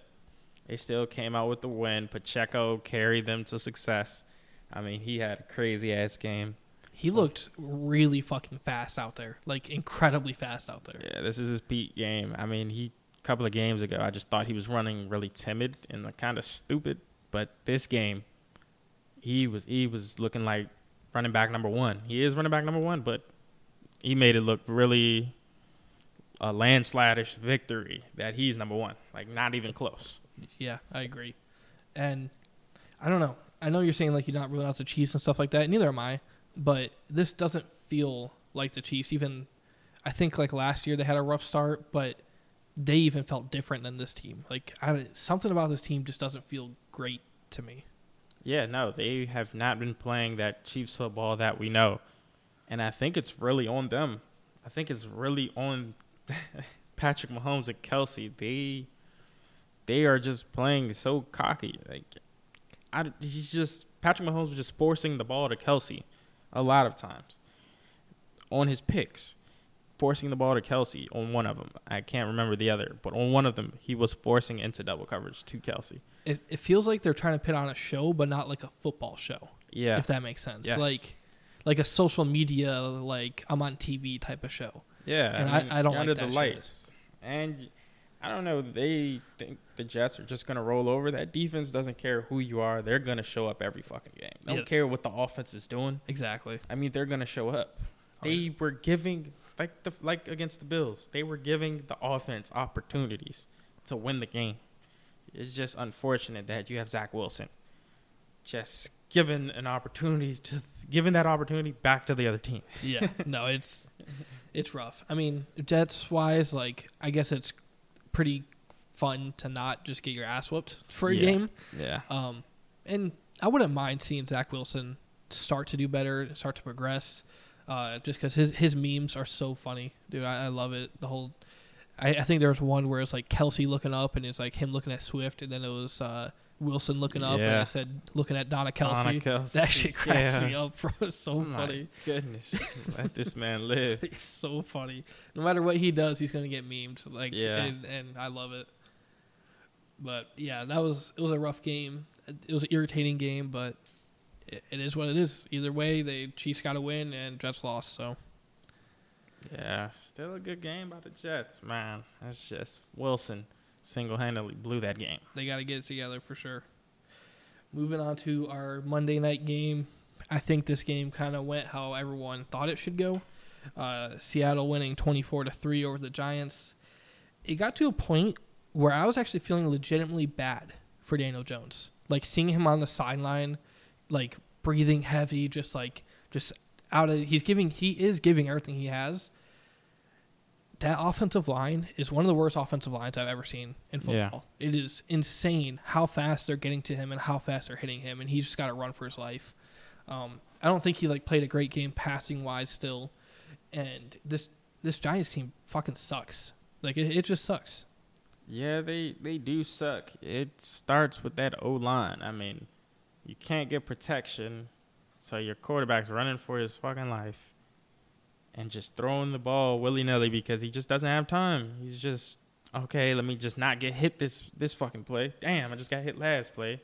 they still came out with the win. Pacheco carried them to success. I mean, he had a crazy ass game. he looked really fucking fast out there, like incredibly fast out there. Yeah, this is his peak game. I mean, he a couple of games ago, I just thought he was running really timid and like, kind of stupid. But this game, he was he was looking like running back number one. He is running back number one, but he made it look really a landslide-ish victory that he's number one. Like not even close. Yeah, I agree. And I don't know. I know you're saying like you're not ruling out the Chiefs and stuff like that. Neither am I. But this doesn't feel like the Chiefs. Even I think like last year they had a rough start, but they even felt different than this team. Like I, something about this team just doesn't feel great to me. Yeah, no, they have not been playing that Chiefs football that we know. And I think it's really on them. I think it's really on Patrick Mahomes and Kelce. They they are just playing so cocky. Like I, he's just Patrick Mahomes was just forcing the ball to Kelce a lot of times on his picks. Forcing the ball to Kelce on one of them. I can't remember the other, but on one of them, he was forcing into double coverage to Kelce. It, it feels like they're trying to put on a show, but not like a football show. Yeah. If that makes sense. Yes. Like like a social media like I'm on TV type of show. Yeah, And I- I don't you're like under that the lights, and I don't know. They think the Jets are just gonna roll over. That defense doesn't care who you are; they're gonna show up every fucking game. They don't Yeah. care what the offense is doing. Exactly. I mean, they're gonna show up. Oh, They were giving like the like against the Bills. They were giving the offense opportunities to win the game. It's just unfortunate that you have Zach Wilson just given an opportunity to giving that opportunity back to the other team. Yeah. no, it's it's rough. I mean, Jets wise, like I guess it's pretty fun to not just get your ass whooped for a Yeah. game. Yeah. Um, and I wouldn't mind seeing Zach Wilson start to do better, start to progress. Uh, just because his his memes are so funny, dude. I, I love it. The whole, I, I think there was one where it's like Kelce looking up and it's like him looking at Swift, and then it was uh, Wilson looking up and I said looking at Donna Kelce. Donna Kelce. That shit cracks Yeah. me up, bro. It's so My funny. Goodness, let this man live. It's so funny. No matter what he does, he's gonna get memed. Like, Yeah. and, and I love it. But yeah, that was it was a rough game. It was an irritating game, but it, it is what it is. Either way, the Chiefs got to win and Jets lost. So Yeah, still a good game by the Jets, man. That's just Wilson single-handedly blew that game. they got to get it together for sure. Moving on to our Monday night game, I think this game kind of went how everyone thought it should go. Uh, Seattle winning twenty four to three over the Giants. It got to a point where I was actually feeling legitimately bad for Daniel Jones. Like seeing him on the sideline, like breathing heavy, just like just out of he's giving he is giving everything he has. That offensive line is one of the worst offensive lines I've ever seen in Yeah. football. It is insane how fast they're getting to him and how fast they're hitting him, and he's just got to run for his life. Um, I don't think he like played a great game passing wise still, and this this Giants team fucking sucks. Like it, it just sucks. Yeah, they they do suck. It starts with that O line. I mean, you can't get protection, so your quarterback's running for his fucking life, and just throwing the ball willy nilly because he just doesn't have time. He's just okay. Let me just not get hit this this fucking play. Damn, I just got hit last play,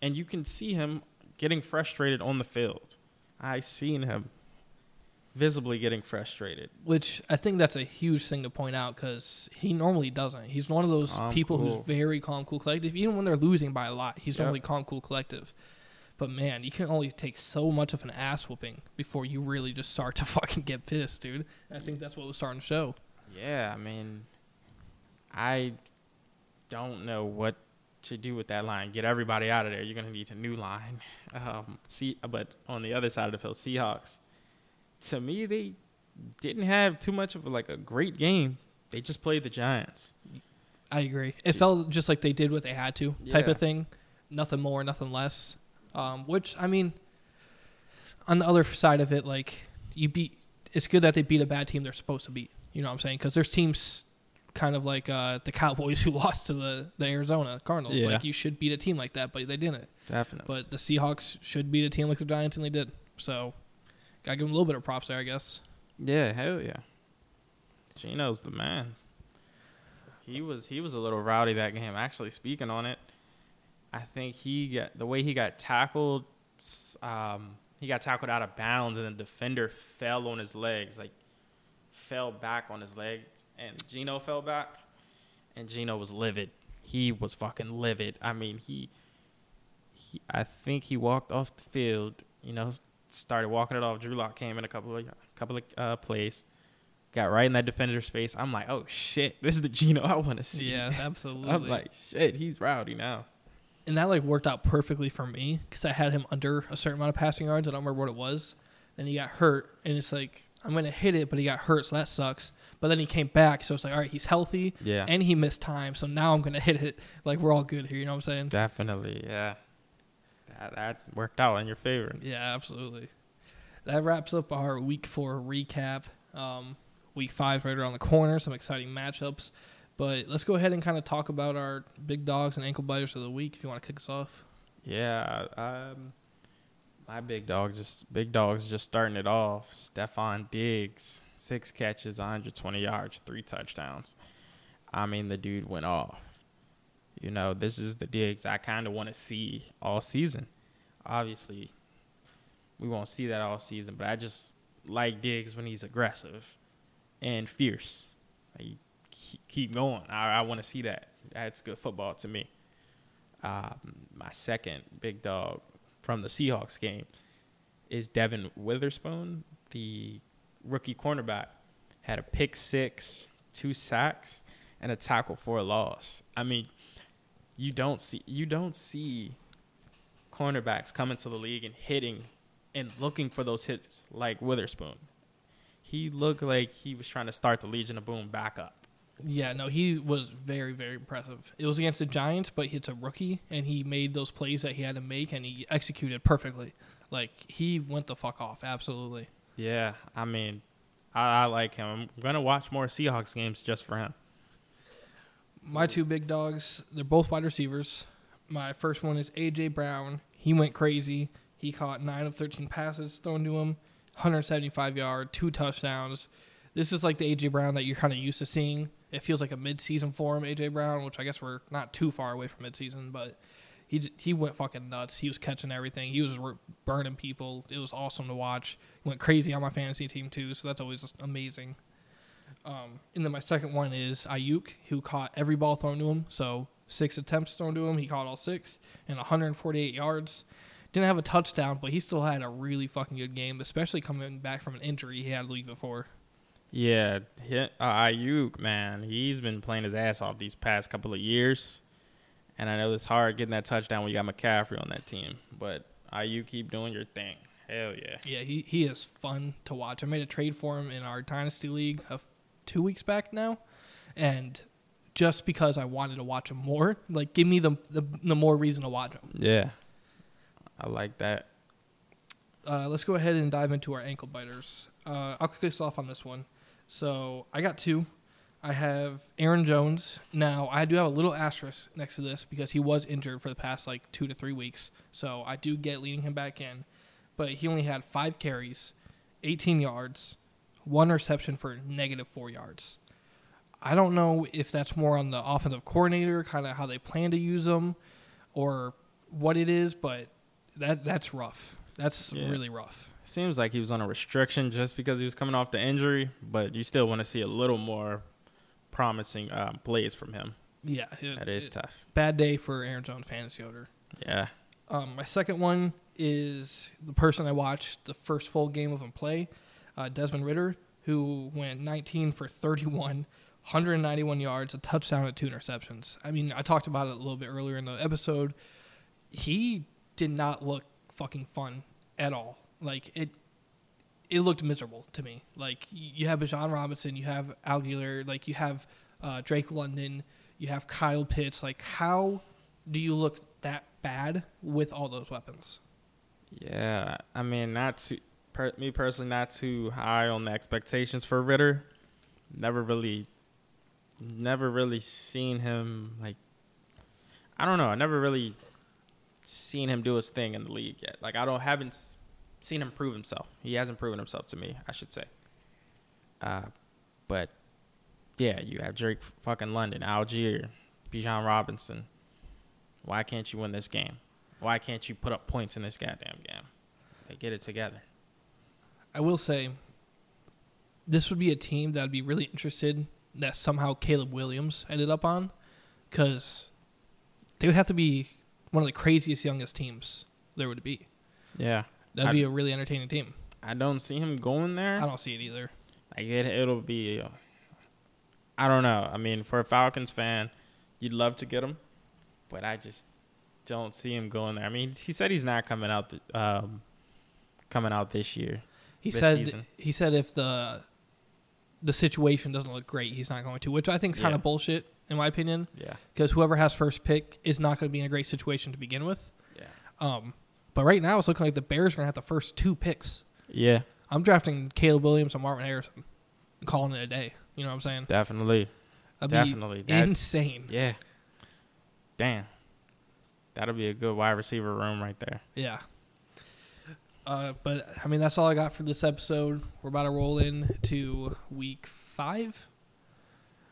and you can see him getting frustrated on the field. I seen him visibly getting frustrated. Which I think that's a huge thing to point out because he normally doesn't. He's one of those Calm, people cool. who's very calm, cool, collective. Even when they're losing by a lot, he's Yep. normally calm, cool, collective. But man, you can only take so much of an ass whooping before you really just start to fucking get pissed, dude. I think that's what was starting to show. Yeah, I mean, I don't know what to do with that line. Get everybody out of there. You're gonna need a new line. Um, see, but on the other side of the field, Seahawks. To me, they didn't have too much of like a great game. They just played the Giants. I agree. It felt just like they did what they had to, type Yeah. of thing. Nothing more, nothing less. Um, which I mean, on the other side of it, like you beat. It's good that they beat a bad team they're supposed to beat. You know what I'm saying? Because there's teams kind of like uh, the Cowboys who lost to the the Arizona Cardinals. Yeah. Like you should beat a team like that, but they didn't. Definitely. But the Seahawks should beat a team like the Giants, and they did. So, gotta give them a little bit of props there, I guess. Yeah, hell yeah. Geno's the man. He was he was a little rowdy that game. Actually, speaking on it, I think he got the way he got tackled. Um, he got tackled out of bounds, and the defender fell on his legs, like fell back on his legs, and Geno fell back, and Geno was livid. He was fucking livid. I mean, he, he I think he walked off the field. You know, started walking it off. Drew Lock came in a couple of couple of uh, plays, got right in that defender's face. I'm like, oh shit, this is the Geno I want to see. Yeah, absolutely. I'm like, shit, he's rowdy now. And that like worked out perfectly for me because I had him under a certain amount of passing yards. I don't remember what it was. Then he got hurt, and it's like I'm gonna hit it, but he got hurt, so that sucks. But then he came back, so it's like all right, he's healthy, Yeah, and he missed time, so now I'm gonna hit it. Like we're all good here, you know what I'm saying? definitely, yeah. That that worked out in your favor. Yeah, absolutely. That wraps up our week four recap. Um, week five right around the corner, some exciting matchups. But let's go ahead and kind of talk about our big dogs and ankle biters of the week. If you want to kick us off. Yeah, um, my big dog just big dogs just starting it off. Stefon Diggs, six catches, 120 yards, three touchdowns. I mean, the dude went off. You know, this is the Diggs I kind of want to see all season. Obviously, we won't see that all season, but I just like Diggs when he's aggressive and fierce. Keep- going. I, I want to see that. That's good football to me. Um, my second big dog from the Seahawks game is Devon Witherspoon, the rookie cornerback. Had a pick six, two sacks, and a tackle for a loss. I mean, you don't see you don't see cornerbacks coming to the league and hitting and looking for those hits like Witherspoon. He looked like he was trying to start the Legion of Boom back up. Yeah, no, he was very, very impressive. It was against the Giants, but it's a rookie, and he made those plays that he had to make, and he executed perfectly. Like he went the fuck off, absolutely. Yeah, I mean, I, I like him. I'm gonna watch more Seahawks games just for him. My two big dogs, they're both wide receivers. My first one is AJ Brown. He went crazy. He caught nine of thirteen passes thrown to him, 175 yard, two touchdowns. This is like the AJ Brown that you're kind of used to seeing. It feels like a midseason for him, AJ Brown, which I guess we're not too far away from mid-season, but he he went fucking nuts. He was catching everything. He was burning people. It was awesome to watch. Went crazy on my fantasy team too, so that's always amazing. Um, and then my second one is Aiyuk, who caught every ball thrown to him. So six attempts thrown to him, he caught all six, and 148 yards. Didn't have a touchdown, but he still had a really fucking good game, especially coming back from an injury he had the week before. Yeah, uh, Aiyuk, man, he's been playing his ass off these past couple of years, and I know it's hard getting that touchdown when you got McCaffrey on that team. But Aiyuk, keep doing your thing. Hell yeah. Yeah, he, he is fun to watch. I made a trade for him in our Dynasty League two weeks back now. And just because I wanted to watch him more, like give me the the, the more reason to watch him. Yeah. I like that. Uh, let's go ahead and dive into our ankle biters. Uh, I'll kick us off on this one. So I got two. I have Aaron Jones. Now I do have a little asterisk next to this because he was injured for the past like two to three weeks. So I do get leading him back in, but he only had five carries, 18 yards, one reception for negative four yards. I don't know if that's more on the offensive coordinator, kind of how they plan to use them, or what it is, but that that's rough. That's Yeah. really rough. Seems like he was on a restriction just because he was coming off the injury, but you still want to see a little more promising um, plays from him. Yeah, it- That is it- tough. bad day for Aaron Jones fantasy owner. Yeah. Um, my second one is the person I watched the first full game of him play, uh, Desmond Ridder, who went 19 for 31, 191 yards, a touchdown, and two interceptions. I mean, I talked about it a little bit earlier in the episode. He did not look fucking fun at all. Like it, it looked miserable to me. Like you have Bijan Robinson, you have Al Allgeier, like you have uh, Drake London, you have Kyle Pitts. Like how do you look that bad with all those weapons? Yeah. I mean, not too, per, me personally, not too high on the expectations for Ridder. Never really, never really seen him like. I don't know. I never really seen him do his thing in the league yet. Like I don't haven't seen him prove himself. He hasn't proven himself to me, I should say. Uh, but yeah, you have Drake fucking London, Allgeier, Bijan Robinson. Why can't you win this game? Why can't you put up points in this goddamn game? They get it together. I will say, this would be a team that I'd be really interested that somehow Caleb Williams ended up on, because they would have to be one of the craziest youngest teams there would be. Yeah, That'd I- be a really entertaining team. I don't see him going there. I don't see it either. Like it, it'll be. uh, I don't know. I mean, for a Falcons fan, you'd love to get him, but I just don't see him going there. I mean, he said he's not coming out. The, um, coming out this year. He This said season. he said if the the situation doesn't look great, he's not going to, which I think is kind of bullshit in my opinion. Yeah, Because whoever has first pick is not going to be in a great situation to begin with. yeah, Um, but right now, it's looking like the Bears are going to have the first two picks. yeah. I'm drafting Caleb Williams and Marvin Harrison, and calling it a day. You know what I'm saying? Definitely, That'd definitely. That- insane. yeah. Damn, that'll be a good wide receiver room right there. Yeah. Uh, but I mean, that's all I got for this episode. We're about to roll in to week five,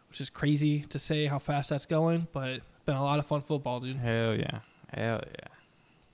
which is crazy to say how fast that's going, but been a lot of fun football, dude. Hell yeah, hell yeah.